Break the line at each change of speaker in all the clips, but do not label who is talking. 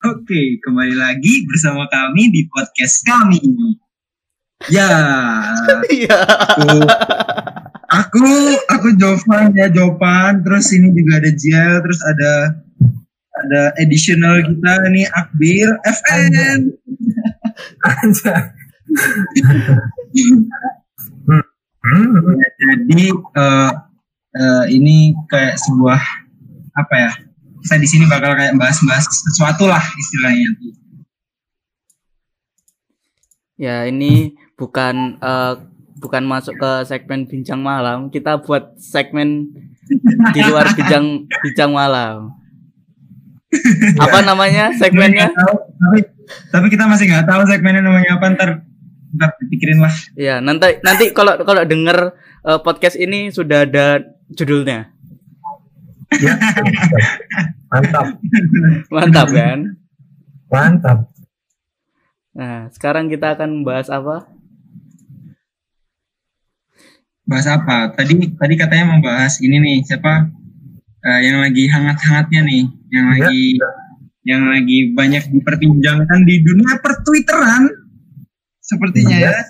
Oke, kembali lagi bersama kami di podcast kami. Ya,
Iya.
aku, aku, aku Jovan ya Jovan. Terus ini juga ada Jiel, terus ada ada additional kita nih Akbil FN. Jadi eh, eh, ini kayak sebuah apa ya? Kita di sini bakal kayak bahas-bahas sesuatu lah istilahnya.
Ya, ini bukan eh, bukan masuk ke segmen bincang malam. Kita buat segmen di luar bincang bincang malam. Apa namanya segmennya?
Tahu, tapi, tapi kita masih nggak tahu segmennya namanya apa ntar ntar pikirin lah.
Ya, nanti nanti kalau kalau denger eh, podcast ini sudah ada judulnya.
Ya, mantap,
Mantap kan?
mantap.
Nah, sekarang kita akan membahas apa?
Bahas apa? Tadi tadi katanya mau bahas ini nih siapa eh, yang lagi hangat-hangatnya nih, yang
Ya.
lagi yang lagi banyak diperbincangkan di dunia pertwitteran sepertinya
Ya.
ya.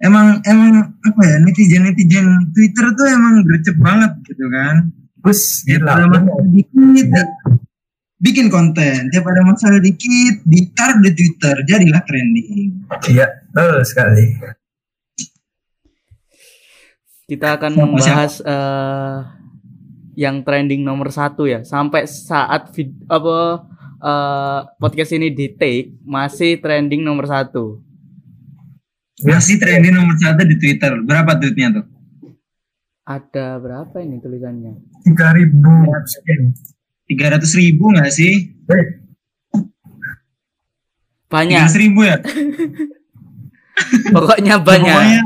Emang emang apa ya netizen netizen Twitter tuh emang gercep banget gitu kan.
Bus,
Tiap
gila.
ada masalah dikit bikin konten, tiap ada masalah dikit ditaruh di Twitter jadilah trending.
Iya, betul sekali.
Kita akan
Siapa,
membahas eh, yang trending nomor satu ya. Sampai saat vid apa eh, podcast ini di take masih trending nomor satu.
Masih trending nomor satu di Twitter. Berapa tweetnya tuh?
Ada berapa ini tulisannya?
3000 sekian.
Tiga ratus ribu nggak sih?
Eh,
Tiga
Banyak.
ribu ya?
Pokoknya banyak.
Pokoknya,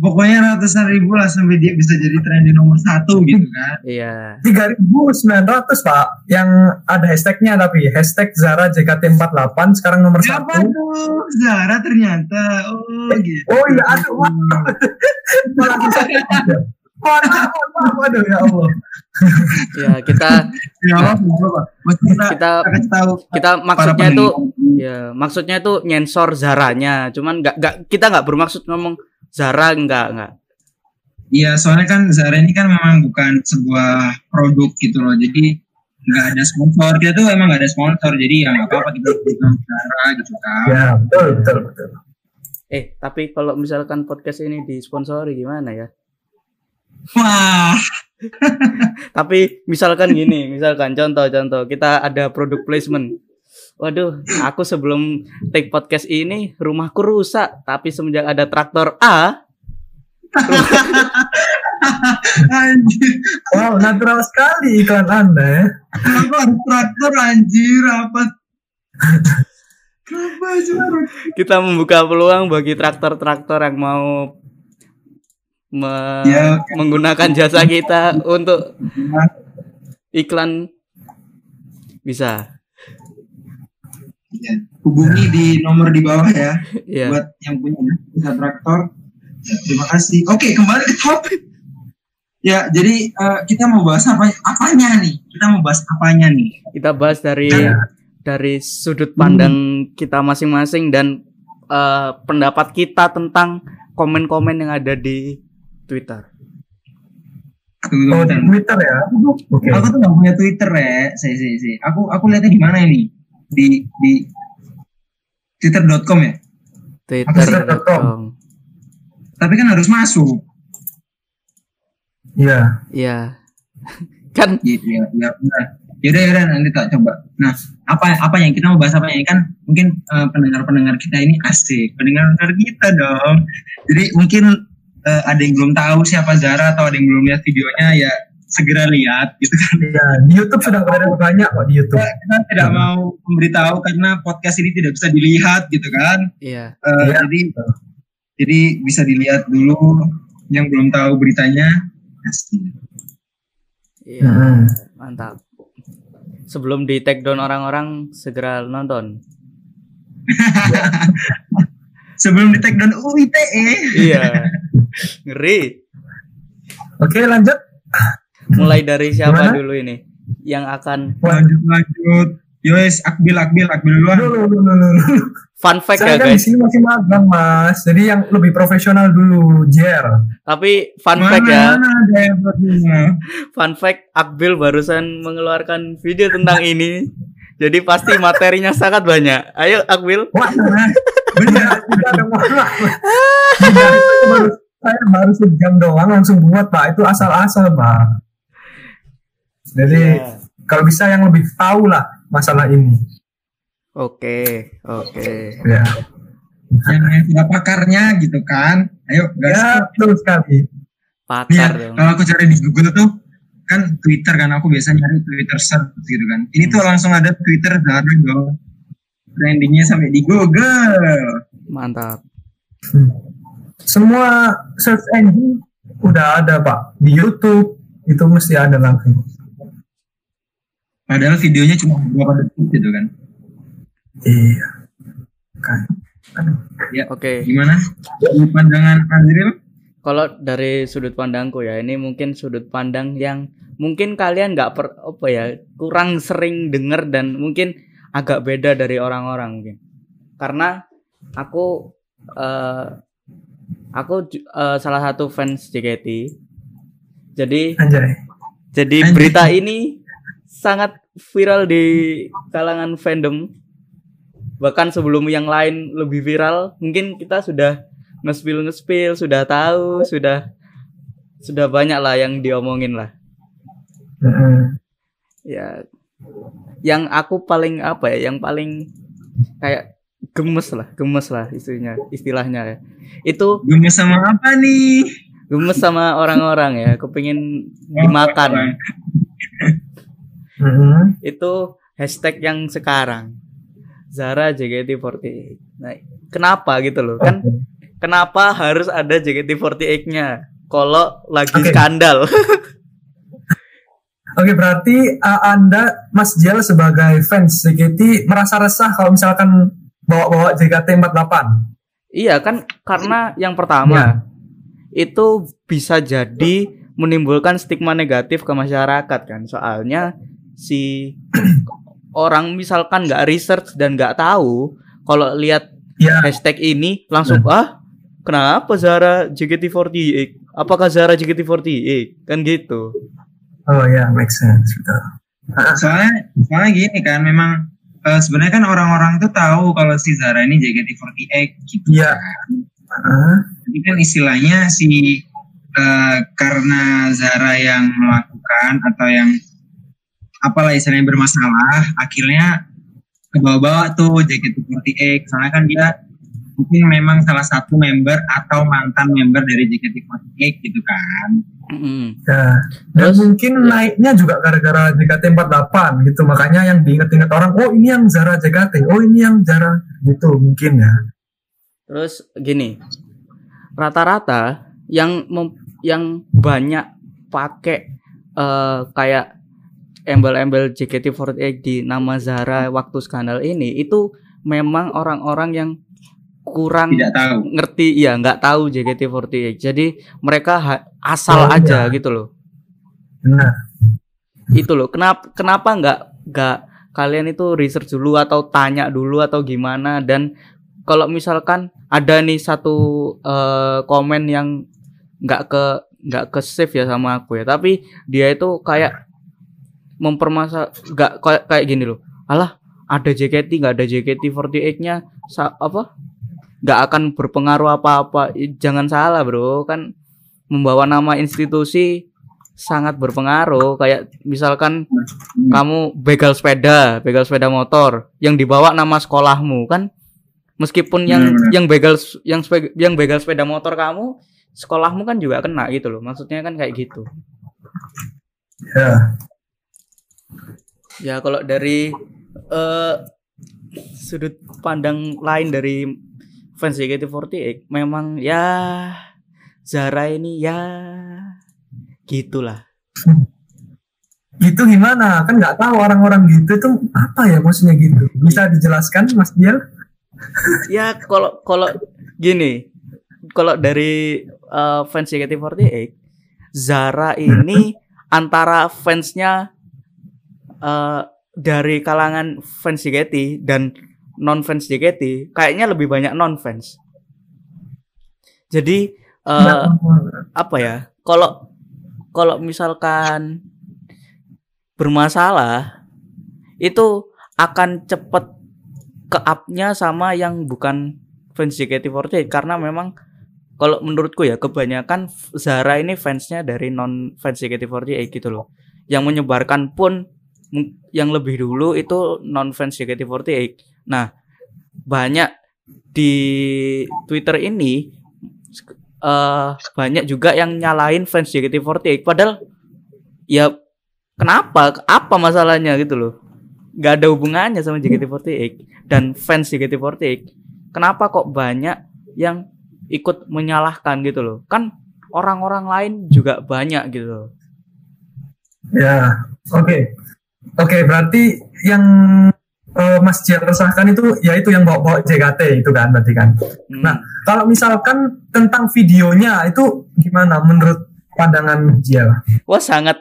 pokoknya ratusan ribu lah sampai dia bisa jadi trending nomor satu gitu kan.
Iya.
3900 pak yang ada hashtagnya tapi hashtag Zara JKT48 sekarang nomor
Siapa
satu
tuh? Zara ternyata. Oh gitu.
oh iya aduh maaf Malah bisa- Mohon maaf, mohon maaf, aduh ya Allah
Ya, kita
Ya? Maksud kita,
kita
kita
maksudnya tuh ya, maksudnya tuh nyensor Zaranya. Cuman nggak nggak kita nggak bermaksud ngomong Zara nggak nggak.
Iya, soalnya kan Zara ini kan memang bukan sebuah produk gitu loh. Jadi nggak ada sponsor. Kita tuh emang nggak ada sponsor. Jadi ya nggak apa-apa kita bilang Zara gitu kan.
ya betul betul betul
Eh, tapi kalau misalkan podcast ini disponsori gimana ya?
Wah,
Tapi misalkan gini, misalkan contoh-contoh kita ada produk placement. Waduh, aku sebelum take podcast ini rumahku rusak, tapi semenjak ada traktor A,
anjir.
wow natural sekali iklan anda ya
traktor anjir? Apa?
Kita membuka peluang bagi traktor-traktor yang mau me-
Ya.
menggunakan jasa kita untuk iklan bisa.
Iya. Hubungi di nomor di bawah ya.
Ya.
buat yang punya usaha traktor. Ya, terima kasih. Oke, kembali ke topik. Ya, jadi eh, kita mau bahas apa apanya nih? Kita mau bahas apanya nih?
Kita bahas dari
Ya.
dari sudut pandang kita masing-masing dan eh, pendapat kita tentang komen-komen yang ada di Twitter.
Oh. Twitter ya oke
Aku tuh gak punya Twitter ya. Si, si, si. Aku aku lihatnya di mana ini? Di di twitter.com ya.
Twitter.com.
Tapi kan harus masuk.
iya
Iya. kan
Gitu ya. Ya udah. Yaudah, yaudah nanti tak coba. Nah, apa apa yang kita mau bahas apa yang kan mungkin eh, pendengar-pendengar kita ini asik, pendengar-pendengar kita dong. Jadi mungkin eh, ada yang belum tahu siapa Zara atau ada yang belum lihat videonya ya segera lihat gitu kan.
iya di YouTube sudah ada banyak kok di YouTube
Kita, kita tidak mau memberitahu karena podcast ini tidak bisa dilihat gitu kan.
iya.
Eh,
Iya.
Jadi jadi bisa dilihat dulu yang belum tahu beritanya. Pasti.
Iya.
Hmm.
Mantap. Sebelum di take down orang-orang segera nonton.
Sebelum di take down UITE.
Iya. Ngeri.
oke lanjut
Mulai dari siapa
Gimana?
dulu ini? Yang akan
Lanjut lanjut. Yowes, Akbil, Akbil, Akbil duluan.
Dulu, dulu, dulu, dulu.
Fun fact
Saya
ya
kan di
guys.
sini masih magang mas, jadi yang lebih profesional dulu, Jer.
Tapi fun
Mana,
fact ya,
mana ada yang berguna?
fun fact Akbil barusan mengeluarkan video tentang ini. Jadi pasti materinya sangat banyak. Ayo Akbil.
Wah, tidak ada saya baru sejam doang langsung buat pak, itu asal-asal pak. Jadi
Ya.
kalau bisa yang lebih tahu lah masalah ini.
Oke, oke.
Ya,
yang yang sudah pakarnya gitu kan. Ayo, guys.
ya betul sekali.
Ya,
Pakar dong.
kalau aku cari di Google tuh kan Twitter kan aku biasa nyari Twitter search gitu kan. Ini tuh langsung ada Twitter Zara dong. Trendingnya sampai di Google.
Mantap.
Semua search engine udah ada pak di YouTube itu mesti ada langsung.
Padahal videonya cuma beberapa detik gitu kan.
Iya. Kan.
Oke.
Gimana? Dari pandangan Azril?
Kalau dari sudut pandangku ya, ini mungkin sudut pandang yang mungkin kalian nggak per apa ya kurang sering denger dan mungkin agak beda dari orang-orang mungkin. Karena aku eh aku eh, salah satu fans JKT. Jadi
Anjay.
jadi
Anjing.
berita ini sangat viral di kalangan fandom. Bahkan sebelum yang lain lebih viral, mungkin kita sudah nge-spill nge-spill, sudah tahu, sudah sudah banyak lah yang diomongin lah.
Mm-mm.
Ya. Yang aku paling apa ya, yang paling kayak gemes lah, gemes lah istilahnya, istilahnya ya. Itu
Gemes sama apa nih?
gemes sama orang-orang ya, kepingin dimakan.
Mm-mm.
itu hashtag yang sekarang. Zara JKT48 nah kenapa gitu loh? Kan kenapa harus ada JKT48 nya kalau lagi
Oke.
skandal.
Oke berarti uh, anda Mas Jel sebagai fans JKT merasa resah kalau misalkan bawa-bawa JKT 48
iya kan karena yang pertama itu bisa jadi menimbulkan stigma negatif ke masyarakat kan. Soalnya si orang misalkan nggak research dan nggak tahu kalau lihat
Ya
hashtag ini langsung ah kenapa Zara JKT48 apakah Zara JKT48 kan gitu
oh ya make sense betul.
Soalnya, soalnya gini kan, memang eh, sebenarnya kan orang-orang tuh tahu kalau si Zara ini JKT48 gitu.
Iya. Ah,
Jadi kan istilahnya si eh, karena Zara yang melakukan atau yang apalah istilahnya bermasalah, akhirnya ke bawah-bawah tuh JKT48. Soalnya kan dia mungkin memang salah satu member atau mantan member dari JKT48 gitu kan.
Mm-mm.
ya. Dan
Terus?
mungkin naiknya juga gara-gara JKT 48 gitu makanya yang diinget-inget orang oh ini yang Zara JKT oh ini yang Zara gitu mungkin ya
terus gini rata-rata yang mem- yang banyak pakai eh, kayak embel-embel JKT48 di nama Zara waktu skandal ini itu memang orang-orang yang kurang
Tidak tahu.
ngerti ya nggak tahu JKT48 jadi mereka ha- asal
Oh,
aja
iya.
gitu loh.
Benar.
Itu loh kenapa kenapa nggak nggak kalian itu research dulu atau tanya dulu atau gimana? Dan kalau misalkan ada nih satu eh, komen yang nggak ke nggak ke save ya sama aku ya. Tapi dia itu kayak mempermasa nggak kayak kayak gini loh. Alah ada JKT nggak ada JKT48 nya sa- apa nggak akan berpengaruh apa-apa. Jangan salah bro. Kan membawa nama institusi sangat berpengaruh. Kayak misalkan kamu begal sepeda begal sepeda motor yang dibawa nama sekolahmu kan? Meskipun yang
Benar-benar.
yang begal yang spe- yang begal sepeda motor kamu sekolahmu kan juga kena gitu loh. Maksudnya kan kayak gitu.
Ya
ya kalau dari eh sudut pandang lain dari fans JKT48 memang ya Zara ini ya gitulah.
Gitu gimana? Kan nggak tahu orang-orang gitu itu apa ya maksudnya gitu. Bisa dijelaskan Mas Diel
ya kalau kalau gini kalau dari eh, fans JKT48 Zara ini antara fansnya eh, dari kalangan fans JKT dan non fans JKT kayaknya lebih banyak non fans. Jadi eh, apa ya? Kalau kalau misalkan bermasalah itu akan cepet ke up-nya sama yang bukan fans JKT48 karena memang kalau menurutku ya kebanyakan Zara ini fansnya dari non fans JKT48 gitu loh. Yang menyebarkan pun yang lebih dulu itu non fans JKT48. Nah, banyak di Twitter ini eh banyak juga yang nyalain fans JKT48 padahal ya kenapa? Apa masalahnya gitu loh? Nggak ada hubungannya sama JKT48 dan fans JKT48 kenapa kok banyak yang ikut menyalahkan gitu loh? Kan orang-orang lain juga banyak gitu loh.
Ya, oke. Oke, berarti yang eh, Mas Jian resahkan itu ya itu yang bawa-bawa JKT itu kan berarti kan.
Hmm,
Nah, kalau misalkan tentang videonya itu gimana menurut pandangan Jian?
wah sangat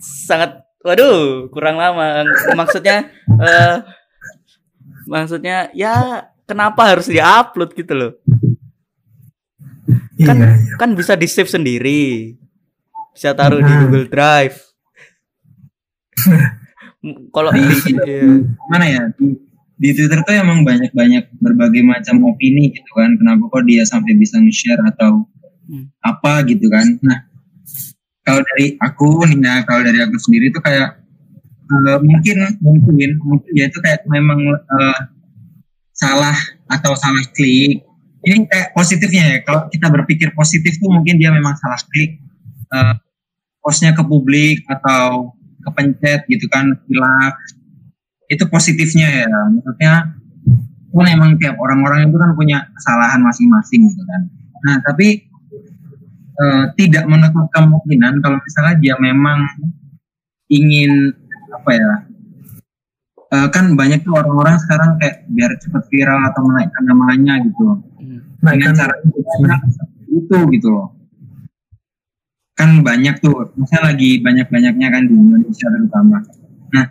sangat waduh kurang lama maksudnya eh maksudnya ya kenapa harus diupload gitu loh Kan-
iya, iya.
kan bisa di save sendiri bisa taruh di
Nah.
Google Drive kalau
Di-. Mana ya? Di, di Twitter tuh emang banyak-banyak berbagai macam opini gitu kan. Kenapa kok dia sampai bisa nge-share atau
Hmm.
apa gitu kan. Nah, kalau dari aku nih ya, kalau dari aku sendiri tuh kayak eh, mungkin mungkin mungkin ya itu kayak memang eh, salah atau salah klik. Ini kayak positifnya ya. Kalau kita berpikir positif tuh mungkin dia memang salah klik eh, postnya ke publik atau kepencet gitu kan hilaf. Itu positifnya ya. Maksudnya pun emang tiap orang-orang itu kan punya kesalahan masing-masing gitu kan. Nah tapi eh, tidak menutup kemungkinan kalau misalnya dia memang ingin apa ya eh, kan banyak tuh orang-orang sekarang kayak biar cepet viral atau menaikkan namanya gitu
Hmm.
Nah,
dengan
kan
cara itu gitu loh kan banyak tuh misalnya lagi banyak-banyaknya kan di Indonesia terutama. Nah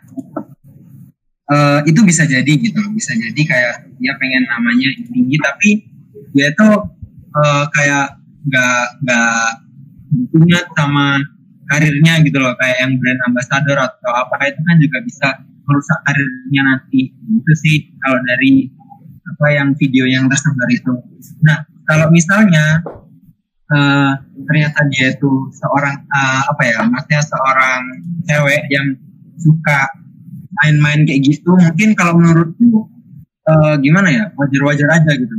eh, itu bisa jadi gitu bisa jadi kayak dia pengen namanya tinggi tapi dia tuh eh, kayak nggak nggak ingat sama karirnya gitu loh kayak yang brand ambassador atau apa itu kan juga bisa merusak karirnya nanti. Itu sih kalau dari apa yang video yang tersebar itu. Nah kalau misalnya eh, ternyata dia itu seorang eh, apa ya maksudnya seorang cewek yang suka main-main kayak gitu. Mungkin kalau menurutku eh, gimana ya wajar-wajar aja gitu.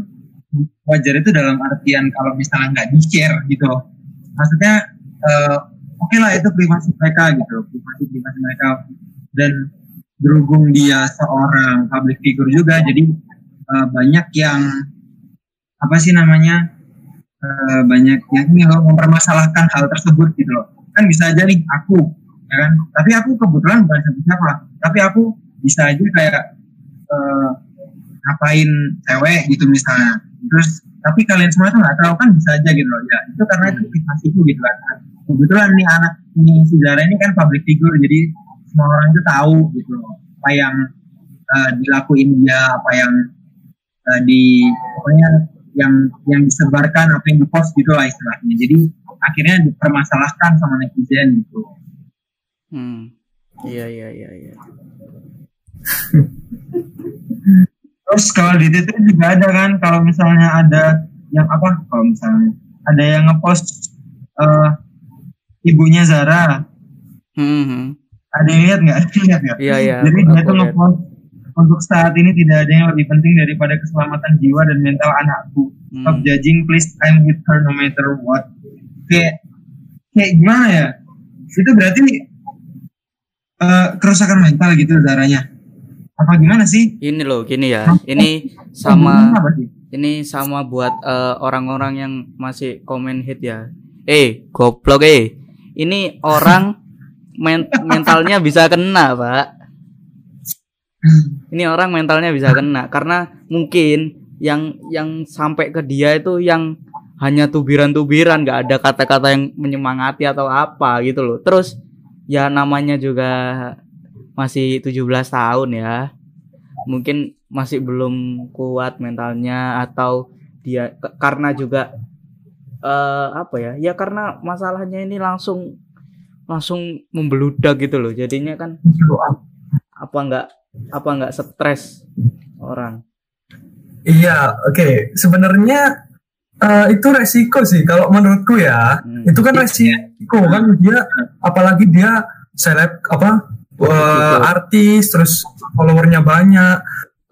Wajar itu dalam artian kalau misalnya nggak di share gitu. Maksudnya eh, oke lah itu privasi mereka gitu privasi privasi mereka. Dan berhubung dia seorang public figure juga jadi eh, banyak yang apa sih namanya eh, banyak yang ini loh mempermasalahkan hal tersebut gitu loh. Kan bisa aja nih aku ya kan? Tapi aku kebetulan bukan siapa siapa. Tapi aku bisa aja kayak eh, ngapain cewek gitu misalnya. Terus tapi kalian semua tuh nggak tahu kan bisa aja gitu loh. Ya itu karena itu privasiku gitu kan. Kebetulan nih anak ini si Zara ini kan public figure jadi semua orang itu tahu gitu loh apa yang eh, dilakuin dia apa yang eh, di pokoknya yang yang disebarkan apa yang dipost gitu lah istilahnya jadi akhirnya dipermasalahkan sama netizen gitu
Hmm. Iya iya iya iya.
terus kalau di Twitter juga ada kan kalau misalnya ada yang apa kalau misalnya ada yang ngepost eh, ibunya Zara
Hmm, hmm.
ada yang lihat nggak ada yang lihat nggak
Iya iya.
jadi dia tuh ngepost untuk saat ini tidak ada yang lebih penting daripada keselamatan jiwa dan mental anakku stop
Hmm.
judging please I'm with her no matter what kayak kayak gimana ya itu berarti eh, kerusakan mental gitu Zaranya apa gimana sih
Ini loh, gini ya. Ini sama ini sama buat eh, orang-orang yang masih komen hit ya. Eh, goblok eh. Ini orang men- mentalnya bisa kena, Pak. Ini orang mentalnya bisa kena karena mungkin yang yang sampai ke dia itu yang hanya tubiran-tubiran, nggak ada kata-kata yang menyemangati atau apa gitu loh. Terus ya namanya juga masih 17 tahun ya. Mungkin masih belum kuat mentalnya atau dia ke- karena juga eh apa ya? Ya karena masalahnya ini langsung langsung membeludak gitu loh. Jadinya kan apa enggak apa enggak stres orang.
Iya, oke. Sebenarnya eh, itu resiko sih kalau menurutku ya.
Hmm.
Itu kan resiko kan dia apalagi dia seleb apa
Betul.
artis terus followernya banyak.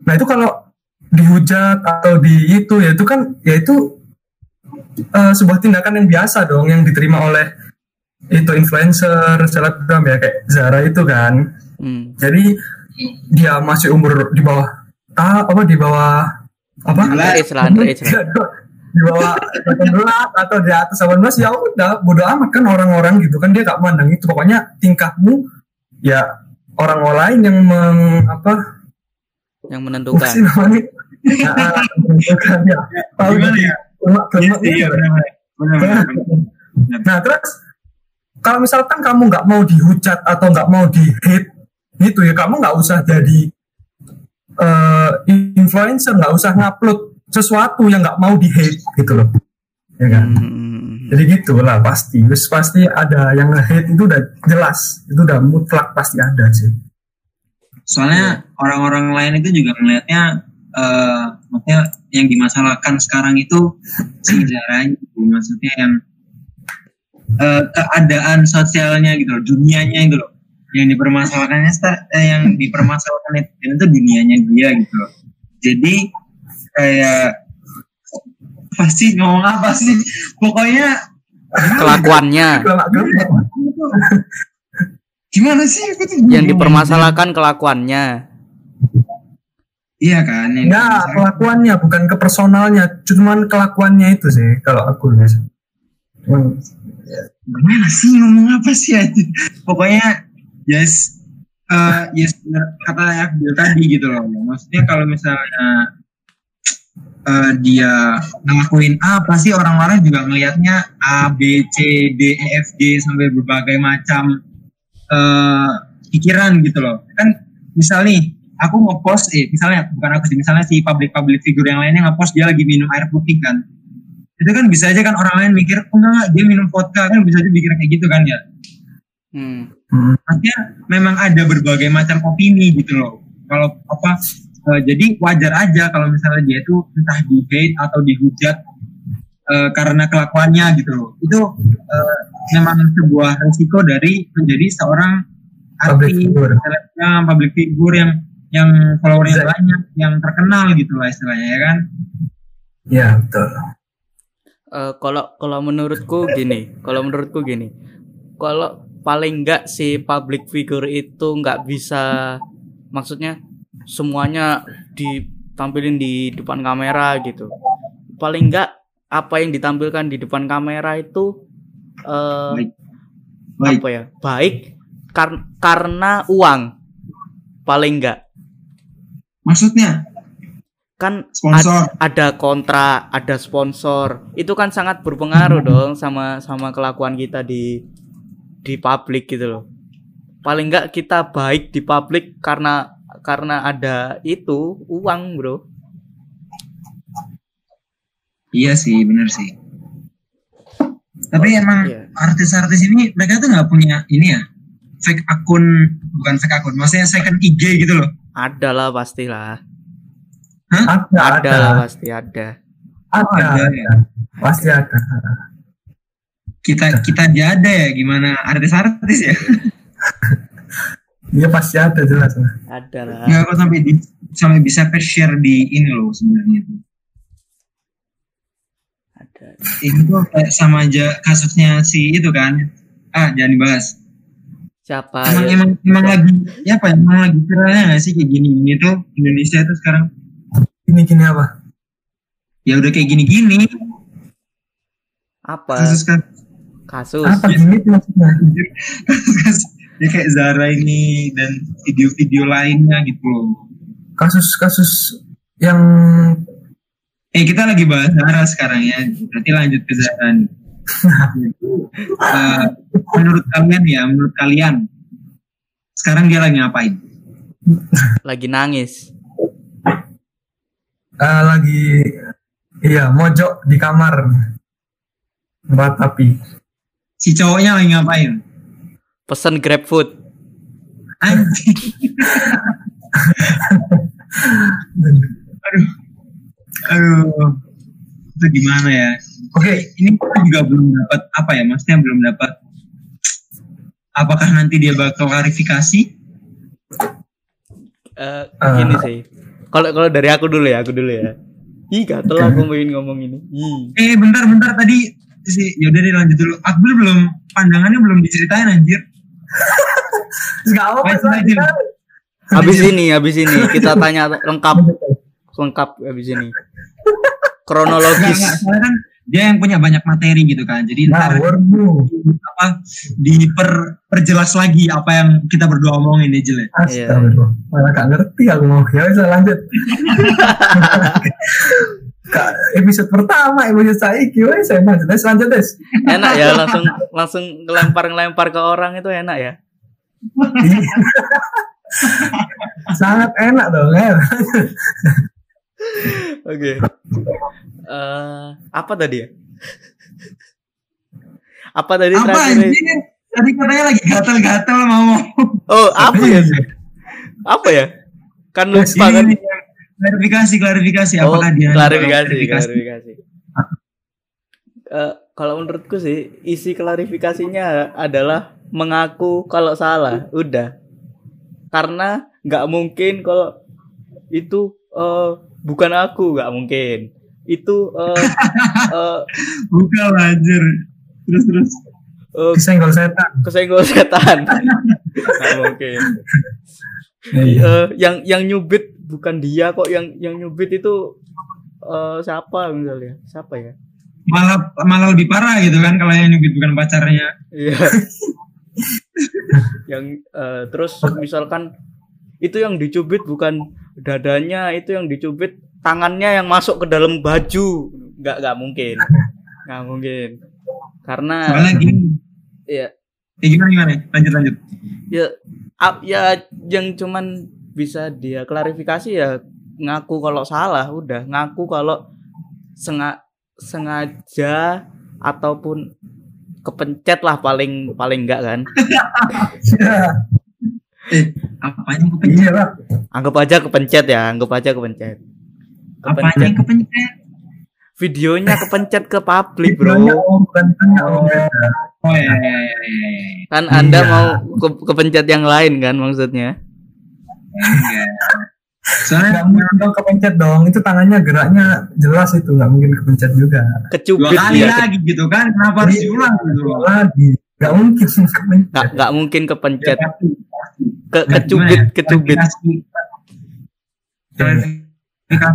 Nah, itu kalau dihujat atau di itu ya itu kan ya itu eh, sebuah tindakan yang biasa dong yang diterima oleh itu influencer, selebgram ya kayak Zara itu kan.
Hmm.
Jadi dia masih umur di bawah ah, apa di bawah apa?
Lah,
di bawah 18 atau di atas 18 ya udah bodo amat kan orang-orang gitu kan dia gak mandang itu. Pokoknya tingkahmu ya orang lain yang meng apa?
Yang
apa
menentukan.
sih namanya? Ah, menentukan ya? Tahu. Nah terus kalau misalkan kamu nggak mau dihujat atau nggak mau di hate gitu ya kamu nggak usah jadi eh, influencer nggak usah ngupload sesuatu yang nggak mau di hate gitu loh ya kan
Hmm.
jadi gitu lah pasti terus pasti ada yang hate itu udah jelas itu udah mutlak pasti ada sih
Soalnya orang-orang lain itu juga melihatnya eh maksudnya yang dimasalahkan sekarang itu si Zara gitu. maksudnya yang eh, keadaan sosialnya gitu loh, dunianya itu loh. Yang dipermasalahkannya eh, yang dipermasalahkan netizen itu dunianya dia gitu loh. Jadi kayak pasti ngomong apa sih? Pokoknya
Kelakuannya
gimana sih? Aku tuh
yang dipermasalahkan kelakuannya.
Iya kan? yang
ya
dipermasalahkan.
kelakuannya bukan ke personalnya cuman kelakuannya itu sih kalau aku cuman
gimana sih ngomong apa sih aja pokoknya yes. Eh yes bener. Kata Abdul tadi gitu loh. Maksudnya kalau misalnya eh, dia ngelakuin A pasti orang-orang juga ngelihatnya A B C D E F G sampai berbagai macam eh pikiran gitu loh. Kan misal nih aku ngepost eh misalnya bukan aku sih misalnya si public public figure yang lainnya ngepost dia lagi minum air putih kan. Itu kan bisa aja kan orang lain mikir oh enggak dia minum vodka. Kan bisa aja mikir kayak gitu kan ya?
Hmm.
Hmm,
artinya memang ada berbagai macam opini gitu loh. Kalau apa eh, jadi wajar aja kalau misalnya dia itu entah di hate atau dihujat eh, karena kelakuannya gitu loh. Itu eh, memang sebuah risiko dari menjadi seorang
Public
artis
figure.
selebgram public figure yang yang followernya
Exact.
banyak yang terkenal gitu lah istilahnya ya kan?
Ya betul.
Eh, kalau kalau menurutku gini, kalau menurutku gini, kalau paling enggak si public figure itu nggak bisa, maksudnya semuanya ditampilin di depan kamera gitu. Paling enggak apa yang ditampilkan di depan kamera itu eh
Baik. baik.
apa ya? Baik kar- karena uang. Paling enggak
maksudnya?
Kan
sponsor.
ada kontrak, ada sponsor. Itu kan sangat berpengaruh dong sama sama kelakuan kita di di publik gitu loh. Paling enggak kita baik di publik karena karena ada itu uang, Bro.
Iya sih, bener sih. Tapi emang
Iya.
artis-artis ini mereka tuh nggak punya ini ya fake akun bukan fake akun, maksudnya second IG gitu loh.
Ada lah pastilah.
ada
Ada,
ada
lah pasti ada.
ada,
Ada,
ada.
ya.
pasti ada
Kita kita aja ada ya gimana artis-artis ya.
Iya pasti ada jelas lah.
Ada lah.
Nggak kok sampai di sampai bisa ke share di ini loh sebenarnya tuh.
Ada.
Ini tuh kayak sama aja kasusnya si itu kan. Ah, jangan dibahas.
Siapa
emang
ya?
emang emang lagi ya apa ya, emang lagi viralnya nggak sih kayak gini-gini tuh Indonesia tuh sekarang
Ini gini apa?
ya udah kayak gini-gini
Apa?
kasus kan
Kasus.
Apa gini tuh maksudnya?
ya kayak Zara ini dan video-video lainnya gitu loh
Kasus-kasus yang
eh kita lagi bahas Zara sekarang ya berarti lanjut ke Zara nih Eh, menurut kalian ya menurut kalian Sekarang dia lagi ngapain?
Lagi nangis.
Eh, lagi iya mojok di kamar meratapi
Si cowoknya lagi ngapain?
Pesen grab food.
Aduh. Aduh. Itu gimana ya?
oke
Ini kita juga belum dapat apa ya? Maksudnya belum dapat apakah nanti dia bakal klarifikasi?
Eh,
Eh.
gini sih. Kalau kalau dari aku dulu ya, aku dulu ya. Ih, gatel aku pengen ngomong ini. Ih.
Eh bentar bentar tadi si yaudah deh lanjut dulu. Akbil belum pandangannya belum diceritain anjir.
nggak apa
Baik, lanjut.
Habis ini, habis ini kita tanya lengkap lengkap habis ini. Kronologis.
enggak, soalnya kan dia yang punya banyak materi gitu kan. Jadi
nah
ntar
waduh
apa diper perjelas lagi apa yang kita berdua omongin ya Jel ya.
Astagfirullah. Malah gak ngerti aku mau. Ya bisa lanjut. Episode pertama, episode saya wes saya lanjut. Des, lanjut, Des.
Enak ya langsung langsung ngelempar-ngelempar ke orang itu enak ya.
Sangat enak dong, ya.
Oke. Eh, apa tadi ya? apa tadi
Apa
terakhir?
anjir? Tadi katanya lagi gatal-gatal mau.
Oh, apa ya? Apa ya? Kan lupa kan.
Klarifikasi klarifikasi
Oh,
apakah dia
klarifikasi, klarifikasi. Eh, kalau menurutku sih isi klarifikasinya adalah mengaku kalau salah, udah. Karena nggak mungkin kalau itu eh, bukan aku, nggak mungkin. Itu eh, eh,
Bukan anjir. Terus terus.
eh,
Disenggol setan.
kesenggol setan. nggak mungkin. Eh, yang yang nyubit bukan dia kok, yang yang nyubit itu eh, siapa misalnya? Siapa ya?
Malah malah lebih parah gitu kan kalau yang nyubit bukan pacarnya.
Iya. yang eh, terus misalkan itu yang dicubit bukan dadanya, itu yang dicubit tangannya yang masuk ke dalam baju. Nggak nggak mungkin. Nggak mungkin. Karena
Soalnya gini.
ya
Ya gimana gimana? Lanjut lanjut.
ya ya yang cuman bisa dia klarifikasi ya ngaku kalau salah udah ngaku kalau senga sengaja ataupun kepencet lah paling paling enggak kan
Eh, apanya yang kepencet?
Iya lah.
anggap aja kepencet ya anggap aja kepencet kepencet
yang kepencet?
videonya kepencet ke publik bro
om, bukan tanya om. beda.
Oh ya ya ya ya. ya.
kan anda
Iya.
mau ke- kepencet yang lain kan maksudnya
Iya. Soalnya
Nggak mungkin dong kepencet dong. Itu tangannya geraknya jelas itu. Nggak mungkin kepencet juga.
dua
kecubit
kali
dia
lagi gitu kan? Kenapa harus diulang gitu?
Lagi. Nggak mungkin kepencet.
nggak nggak mungkin kepencet
Ya,
ke kecubit
ya?
kecubit
Klarifikasi-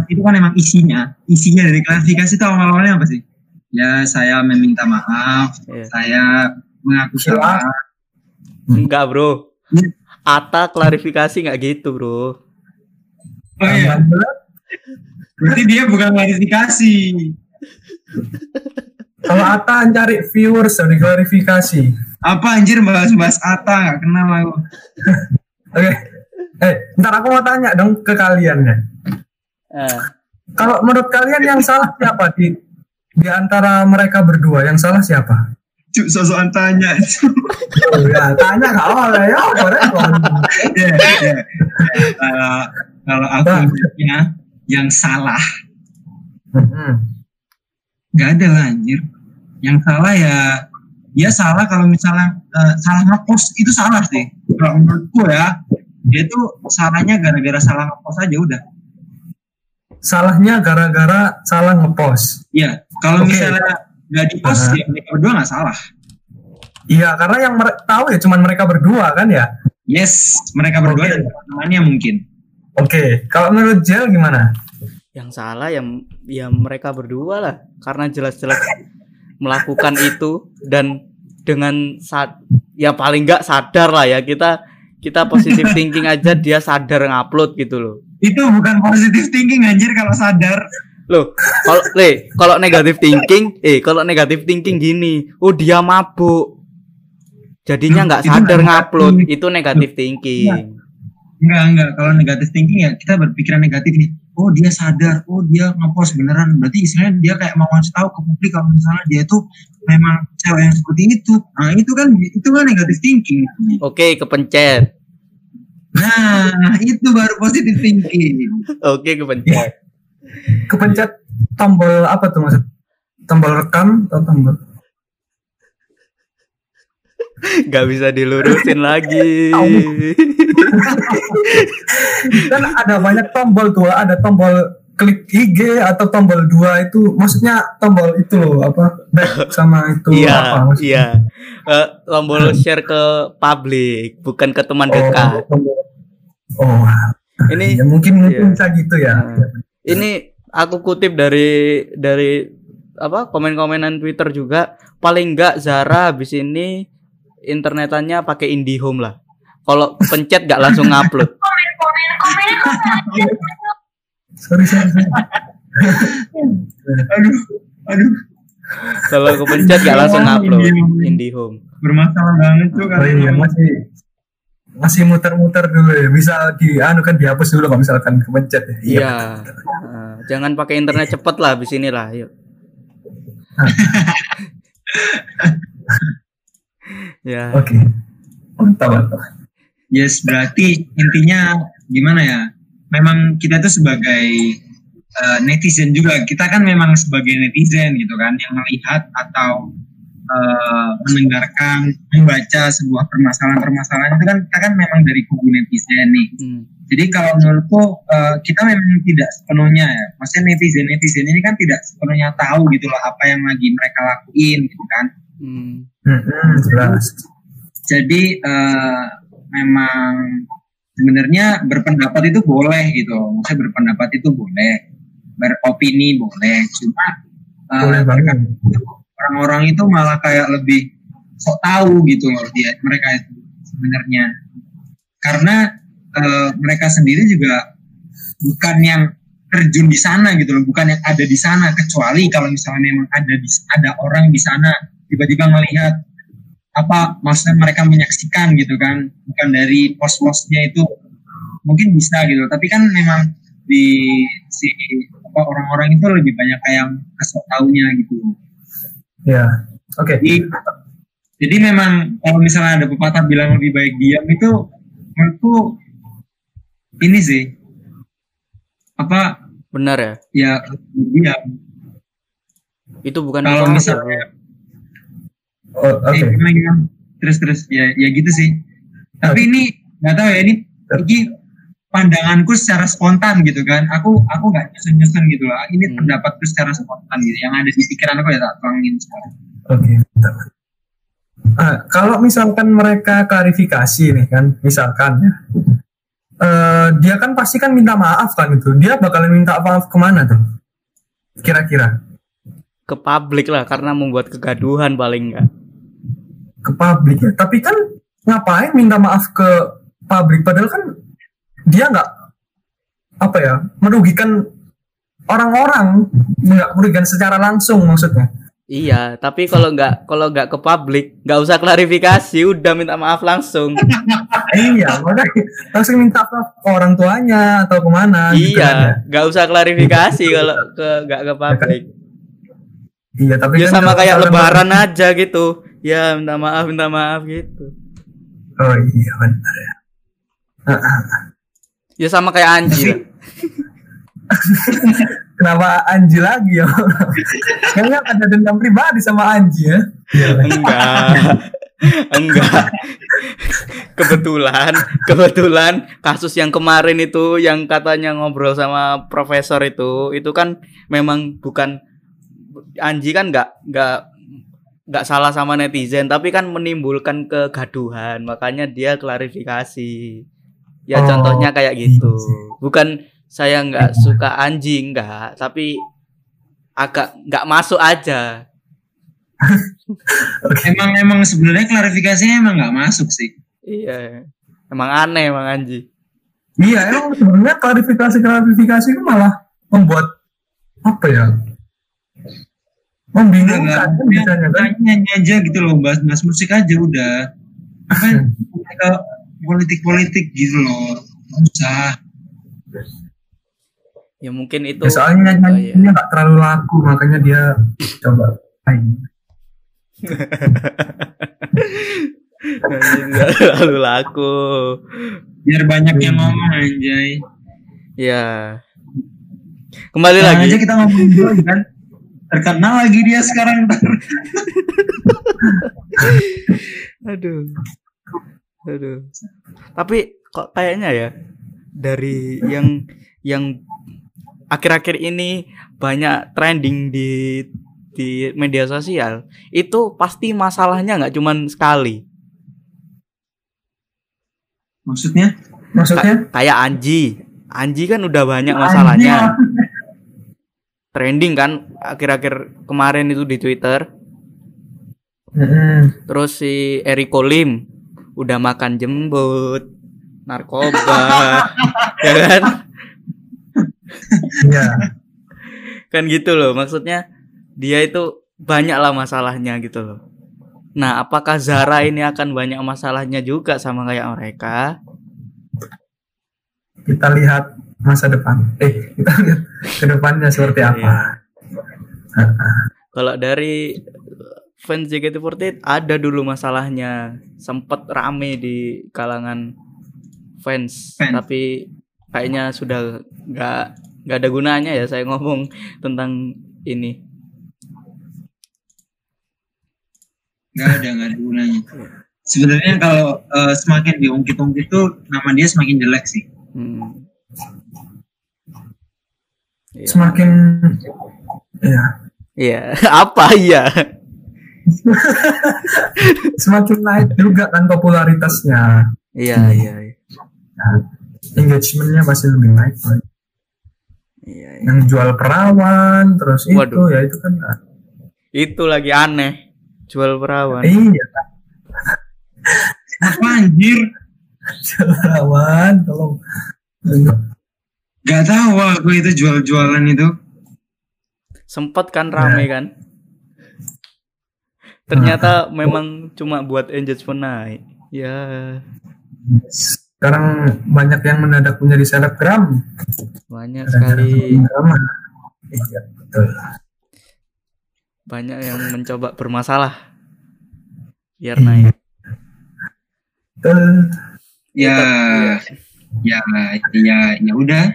itu kan emang isinya. Isinya dari klarifikasi itu awal-awalnya apa sih? Ya saya meminta maaf,
Iya.
saya mengaku
Salah.
salah.
enggak bro
Hmm.
Ata klarifikasi nggak gitu bro
Oh iya, berarti dia bukan klarifikasi.
Kalau Ata cari viewers dari klarifikasi.
Apa anjir bahas-bahas Ata nggak kenal aku.
Oke. Eh, ntar aku mau tanya dong ke kalian ya.
Eh,
Kalau menurut kalian yang salah siapa di di antara mereka berdua? Yang salah siapa?
Cuk, sosokan tanya.
Oh, ya, tanya nggak boleh ya.
Ya, ya. Kalau aku
Nah.
melihatnya yang salah nggak ada lah anjir. Yang salah ya dia salah kalau misalnya eh, salah ngepost itu salah sih. Kalau menurutku ya dia itu salahnya gara-gara salah ngepost aja udah.
Salahnya gara-gara salah ngepost.
Iya, kalau
Oke.
misalnya nggak di post
Aha.
ya mereka berdua nggak salah.
Iya, karena yang tahu ya cuman mereka berdua kan ya.
Yes, mereka berdua
Oke.
dan teman-temannya mungkin.
Oke, kalau menurut Jel gimana?
yang salah ya ya mereka berdua lah karena jelas-jelas melakukan itu dan dengan saat ya paling nggak sadar lah ya kita kita positive thinking aja dia sadar ngupload gitu loh
Itu bukan positive thinking anjir kalau sadar.
Loh kalau le kalau negatif thinking eh kalau negatif thinking gini oh dia mabuk jadinya nggak sadar ngupload itu negatif thinking
Enggak, enggak. Kalau negatif thinking ya kita berpikiran negatif nih. Oh dia sadar, oh dia ngepost beneran. Berarti istilahnya dia kayak mau ngasih tahu ke publik kalau misalnya dia itu memang cewek yang seperti itu. Nah itu kan itu kan negatif thinking.
oke kepencet
Nah itu baru positif thinking.
oke kepencet
Kepencet tombol apa tuh maksud? Tombol rekam atau tombol?
nggak bisa dilurusin lagi
kan ada banyak tombol tuh ada tombol klik IG atau tombol dua itu maksudnya tombol itu loh apa back sama itu
iya
apa maksudnya
iya Eh, tombol share ke publik bukan ke teman dekat
tombol- oh
ini
ya mungkin mungkin
iya.
bisa gitu ya
Nah. Ini aku kutip dari dari apa komen-komenan Twitter juga paling enggak Zara habis ini internetannya pakai IndiHome lah kalau pencet nggak langsung ngupload
komen komen komennya komen
sorry sorry, sorry.
Aduh, aduh.
kalau kepencet nggak langsung ngupload
IndiHome.
IndiHome
Bermasalah banget tuh
Oh iya,
yang
masih masih muter-muter dulu ya. Bisa di anu kan dihapus dulu kalau misalkan kepencet ya.
Iya Nah, jangan pakai internet cepet lah habis ini lah yuk. Ya.
Oke. Mantap mantap.
Yes, berarti intinya gimana ya? Memang kita tuh sebagai eh, netizen juga, kita kan memang sebagai netizen gitu kan, yang melihat atau eh, mendengarkan, membaca sebuah permasalahan-permasalahan itu kan kita kan memang dari kubu netizen nih.
Hmm.
Jadi kalau menurutku eh, kita memang tidak sepenuhnya ya, maksudnya netizen-netizen ini kan tidak sepenuhnya tahu gitu loh apa yang lagi mereka lakuin gitu kan.
Hmm.
Hmm, jelas
jadi eh, memang sebenarnya berpendapat itu boleh gitu maksudnya berpendapat itu boleh beropini boleh cuma eh,
boleh banget
orang-orang itu malah kayak lebih sok tahu gitu loh dia mereka itu sebenarnya. Karena eh, mereka sendiri juga bukan yang terjun di sana gitu loh bukan yang ada di sana. Kecuali kalau misalnya memang ada di ada orang di sana tiba-tiba melihat apa maksudnya mereka menyaksikan gitu kan bukan dari pos-posnya itu mungkin bisa gitu. Tapi kan memang di si orang-orang itu lebih banyak kayak kasih taunya gitu
ya oke.
Jadi jadi memang kalau misalnya ada pepatah bilang lebih baik diam itu menurutku ini sih. Apa?
Benar ya?
Ya diam.
Itu bukan
kalau misalnya
Oh, oke.
Eh, terus terus ya ya gitu sih. Tapi ini nggak tahu ya ini ini pandanganku secara spontan gitu kan aku aku nggak nyusun nyusun gitu lah ini
Hmm.
pendapatku secara spontan gitu yang ada di pikiran aku ya tak tuangin sekarang
Oke, mantap. Ah, kalau misalkan mereka klarifikasi nih kan, misalkan ya, eh, dia kan pasti kan minta maaf kan itu. Dia bakalan minta maaf ke mana tuh? Kira-kira
ke publik lah karena membuat kegaduhan paling enggak
ke publik ya. Tapi kan ngapain minta maaf ke publik? Padahal kan dia nggak apa ya merugikan orang-orang, nggak merugikan secara langsung maksudnya.
Iya, tapi kalau nggak kalau nggak ke publik, nggak usah klarifikasi, udah minta maaf langsung.
iya, makanya langsung minta maaf ke orang tuanya atau ke mana? gitu kan ya.
iya, nggak usah klarifikasi kalau ke nggak ke publik.
Iya, tapi
Ya
kan
sama kayak lebaran aja gitu. Ya minta maaf, minta maaf gitu.
Oh iya benar ya. Ah, ah.
Ya sama kayak Anji. lah.
Kenapa Anji lagi ya? Kayaknya ada dendam pribadi sama Anji ya.
Enggak. Enggak. Kebetulan, kebetulan kasus yang kemarin itu yang katanya ngobrol sama profesor itu, itu kan memang bukan Anji kan nggak nggak nggak salah sama netizen, tapi kan menimbulkan kegaduhan, makanya dia klarifikasi. Ya
Oh,
contohnya kayak gitu.
iya.
Bukan saya nggak suka Anji nggak, tapi agak nggak masuk aja.
emang emang sebenarnya klarifikasinya emang nggak masuk sih
Iya. Emang aneh emang Anji.
Iya, emang sebenarnya klarifikasi klarifikasi itu malah membuat apa ya? Membingungkan kan kan.
nyanyi aja gitu loh bahas bahas musik aja udah apa ke politik-politik gitu loh. Nggak usah.
Ya mungkin itu
Ya, soalnya
Oh, iya.
nyanyinya nggak terlalu laku makanya dia coba main.
Nggak lalu laku.
Biar banyak yang ngomong anjay.
Ya. Kembali
Sekarang
lagi.
aja kita ngomong dulu kan. Terkenal lagi dia sekarang.
Aduh. Aduh. Tapi kok kayaknya ya dari yang yang akhir-akhir ini banyak trending di di media sosial itu pasti masalahnya nggak cuman sekali
Maksudnya?
Maksudnya?
Ka- kayak Anji Anji kan udah banyak masalahnya trending kan akhir-akhir kemarin itu di Twitter
Mm-mm.
Terus si Eriko Lim udah makan jembut, narkoba, ya kan?
Iya.
Kan gitu loh, maksudnya dia itu banyak lah masalahnya gitu loh. Nah, apakah Zara ini akan banyak masalahnya juga sama kayak mereka?
Kita lihat masa depan. Eh, kita lihat ke depannya seperti apa.
Kalau dari fans JKT48 ada dulu masalahnya, sempet rame di kalangan fans,
Fans.
tapi kayaknya sudah nggak nggak ada gunanya ya saya ngomong tentang ini.
Nggak ada, nggak ada gunanya. Sebenarnya kalau eh, semakin diungkit-ungkit tuh nama dia semakin jelek sih.
Hmm. Iya.
Semakin ya,
Iya, apa iya?
semakin naik juga kan popularitasnya.
Iya, iya, iya.
Nah, engagementnya pasti lebih naik. Boy.
Iya, iya.
Yang jual perawan, terus itu
Waduh.
ya itu kan.
Itu lagi aneh. Jual perawan.
Iya,
Apa anjir?
jual perawan, tolong.
Gak tahu aku itu jual-jualan itu.
Sempet kan rame kan? Ternyata memang cuma buat engagement naik. Ya,
Sekarang banyak yang mendadak menjadi selebgram.
banyak sekali
Drama. Iya, betul.
banyak yang mencoba bermasalah biar naik.
Betul.
Ya, ya, ya, ya udah.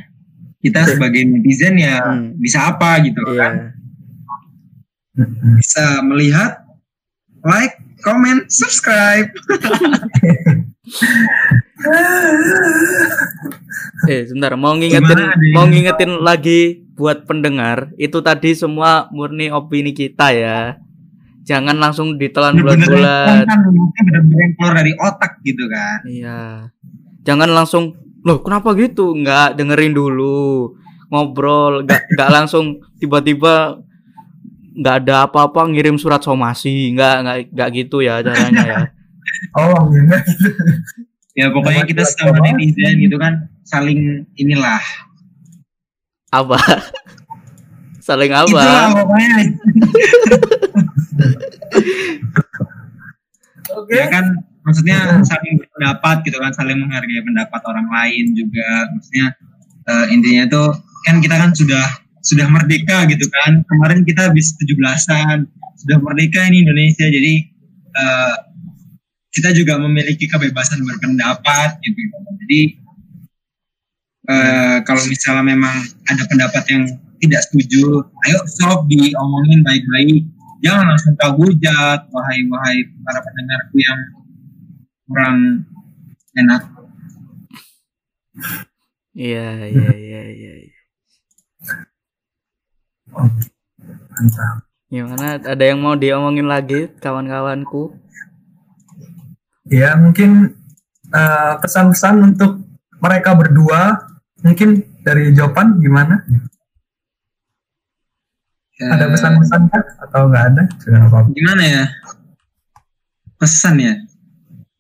Kita sebagai netizen ya
Hmm.
bisa apa gitu kan?
Iya.
Bisa melihat, like, comment, subscribe.
Eh, sebentar, mau ngingetin
Gimana,
mau ngingetin lagi buat pendengar, itu tadi semua murni opini kita ya. Jangan langsung ditelan bulat-bulat.
kan, yang keluar dari otak gitu kan.
Iya. Jangan langsung, loh kenapa gitu? Nggak dengerin dulu. Ngobrol, nggak nggak langsung tiba-tiba nggak ada apa-apa ngirim surat somasi. Nggak nggak nggak gitu ya caranya ya.
Oh, enggak gitu.
Ya pokoknya kita sama netizen gitu kan saling inilah.
Apa? Saling
Itulah
apa?
pokoknya. Ya kan maksudnya saling berpendapat gitu kan, saling menghargai pendapat orang lain juga. Maksudnya eh, intinya tuh kan kita kan sudah sudah merdeka gitu kan. Kemarin kita habis 17-an, sudah merdeka ini Indonesia. Jadi eh, kita juga memiliki kebebasan berpendapat gitu. Jadi eh, kalau misalnya memang ada pendapat yang tidak setuju, ayo stop diomongin baik-baik. Jangan langsung kahujat, wahai wahai para pendengarku yang kurang enak.
Iya iya iya iya.
Oke. Mantap.
Gimana? Ada yang mau diomongin lagi kawan-kawanku?
Ya, mungkin eh, pesan-pesan untuk mereka berdua mungkin dari jawaban gimana? Ada
Eh,
pesan-pesan kah? atau enggak ada? Jangan apa-apa.
Gimana ya? Pesan ya.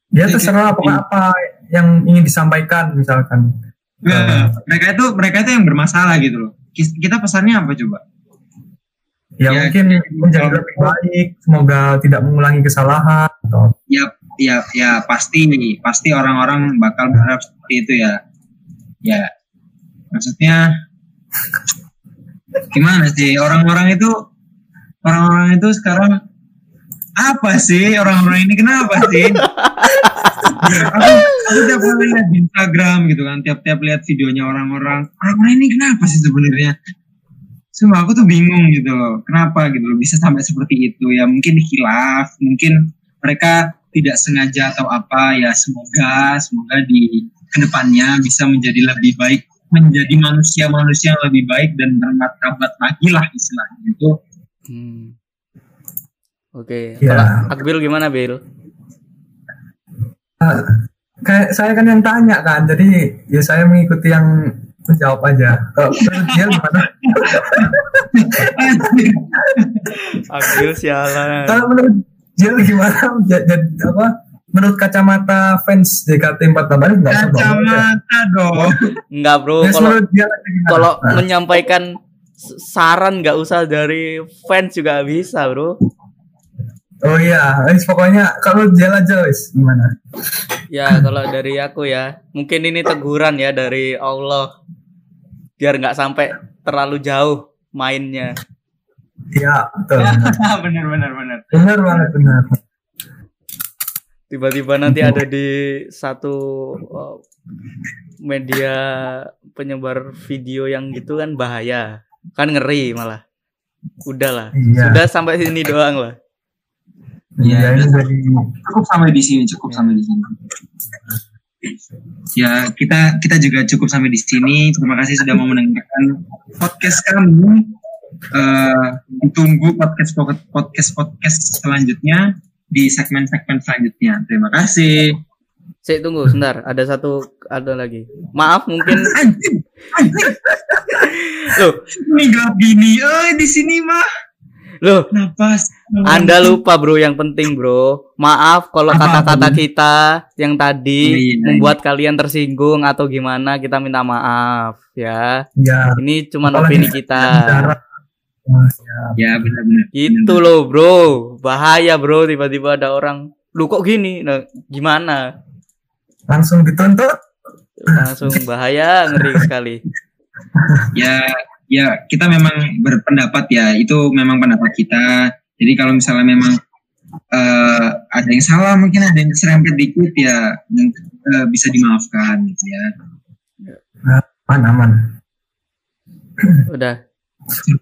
Ya terserah apa apa yang ingin disampaikan misalkan.
Nah, mereka itu mereka itu yang bermasalah gitu loh. Kita pesannya apa coba?
Ya,
Ya,
mungkin menjadi lebih baik, semoga tidak mengulangi kesalahan. Atau
Ya ya ya pasti pasti orang-orang bakal berharap seperti itu ya. Ya. Maksudnya gimana sih? Orang-orang itu orang-orang itu sekarang apa sih? Orang-orang ini kenapa sih? Ya, aku, aku tiap kali lihat di Instagram gitu kan tiap-tiap lihat videonya orang-orang orang-orang ini kenapa sih sebenarnya Sumpah aku tuh bingung gitu loh. Kenapa gitu loh? Bisa sampai seperti itu ya? Mungkin hilaf mungkin mereka tidak sengaja atau apa. Ya semoga semoga di ke depannya bisa menjadi lebih baik menjadi manusia-manusia yang lebih baik dan bermartabat lagi lah istilahnya itu.
Hmm. Oke,
Ya.
kalau Akbil gimana, Bil?
Ah, kayak saya kan yang tanya kan jadi ya saya mengikuti yang menjawab aja. Kalau menurut dia gimana
Akbil sialan.
kalau menurut dia gimana Ja- jadi apa menurut kacamata fans JKT48 nggak usah bohong ya.
kacamata dong
Enggak, Bro. Kalau kalau
Nah,
menyampaikan saran nggak usah dari fans juga bisa, Bro.
oh iya wis pokoknya kalau dia aja wis gimana
Ya, kalau dari aku ya, mungkin ini teguran ya dari Allah. Biar nggak sampai terlalu jauh mainnya.
iya betul
bener bener bener
benar banget benar
Tiba-tiba nanti ada di satu uh, media penyebar video yang gitu kan bahaya. Kan ngeri malah. Udahlah.
Iya.
Sudah sampai sini doang lah.
iya
Iya,
ini dari
cukup sampai di sini cukup sampai di sini ya kita kita juga cukup sampai di sini. Terima kasih sudah mau mendengarkan podcast kami. Eh, ditunggu podcast podcast podcast selanjutnya di segmen-segmen selanjutnya. Terima kasih.
Sik tunggu sebentar, ada satu ada lagi. Maaf mungkin
anjing anjing.
Loh,
ini gini eh di sini mah
loh
napas.
Anda lupa bro yang penting bro. Maaf kalau kata-kata kita yang tadi
Iya, iya.
membuat kalian tersinggung atau gimana kita minta maaf ya.
Ya
Ini cuma
apalagi
opini kita.
ya. Benar-benar
Gitu loh bro. Bahaya bro tiba-tiba ada orang Lu kok gini? Nah, Gimana?
Langsung dituntut
Langsung bahaya ngeri sekali.
Ya ya kita memang berpendapat ya itu memang pendapat kita jadi kalau misalnya memang eh, ada yang salah mungkin ada yang serempet dikit ya yang eh, bisa dimaafkan gitu ya
aman aman
Udah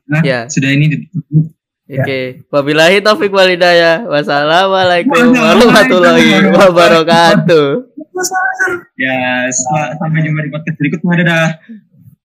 Nah,
Ya.
sudah ini ditutup.
Oke, wabillahi taufik walidayah.
Wassalamualaikum
warahmatullahi wabarakatuh.
ya sa- sampai jumpa di podcast berikutnya dadah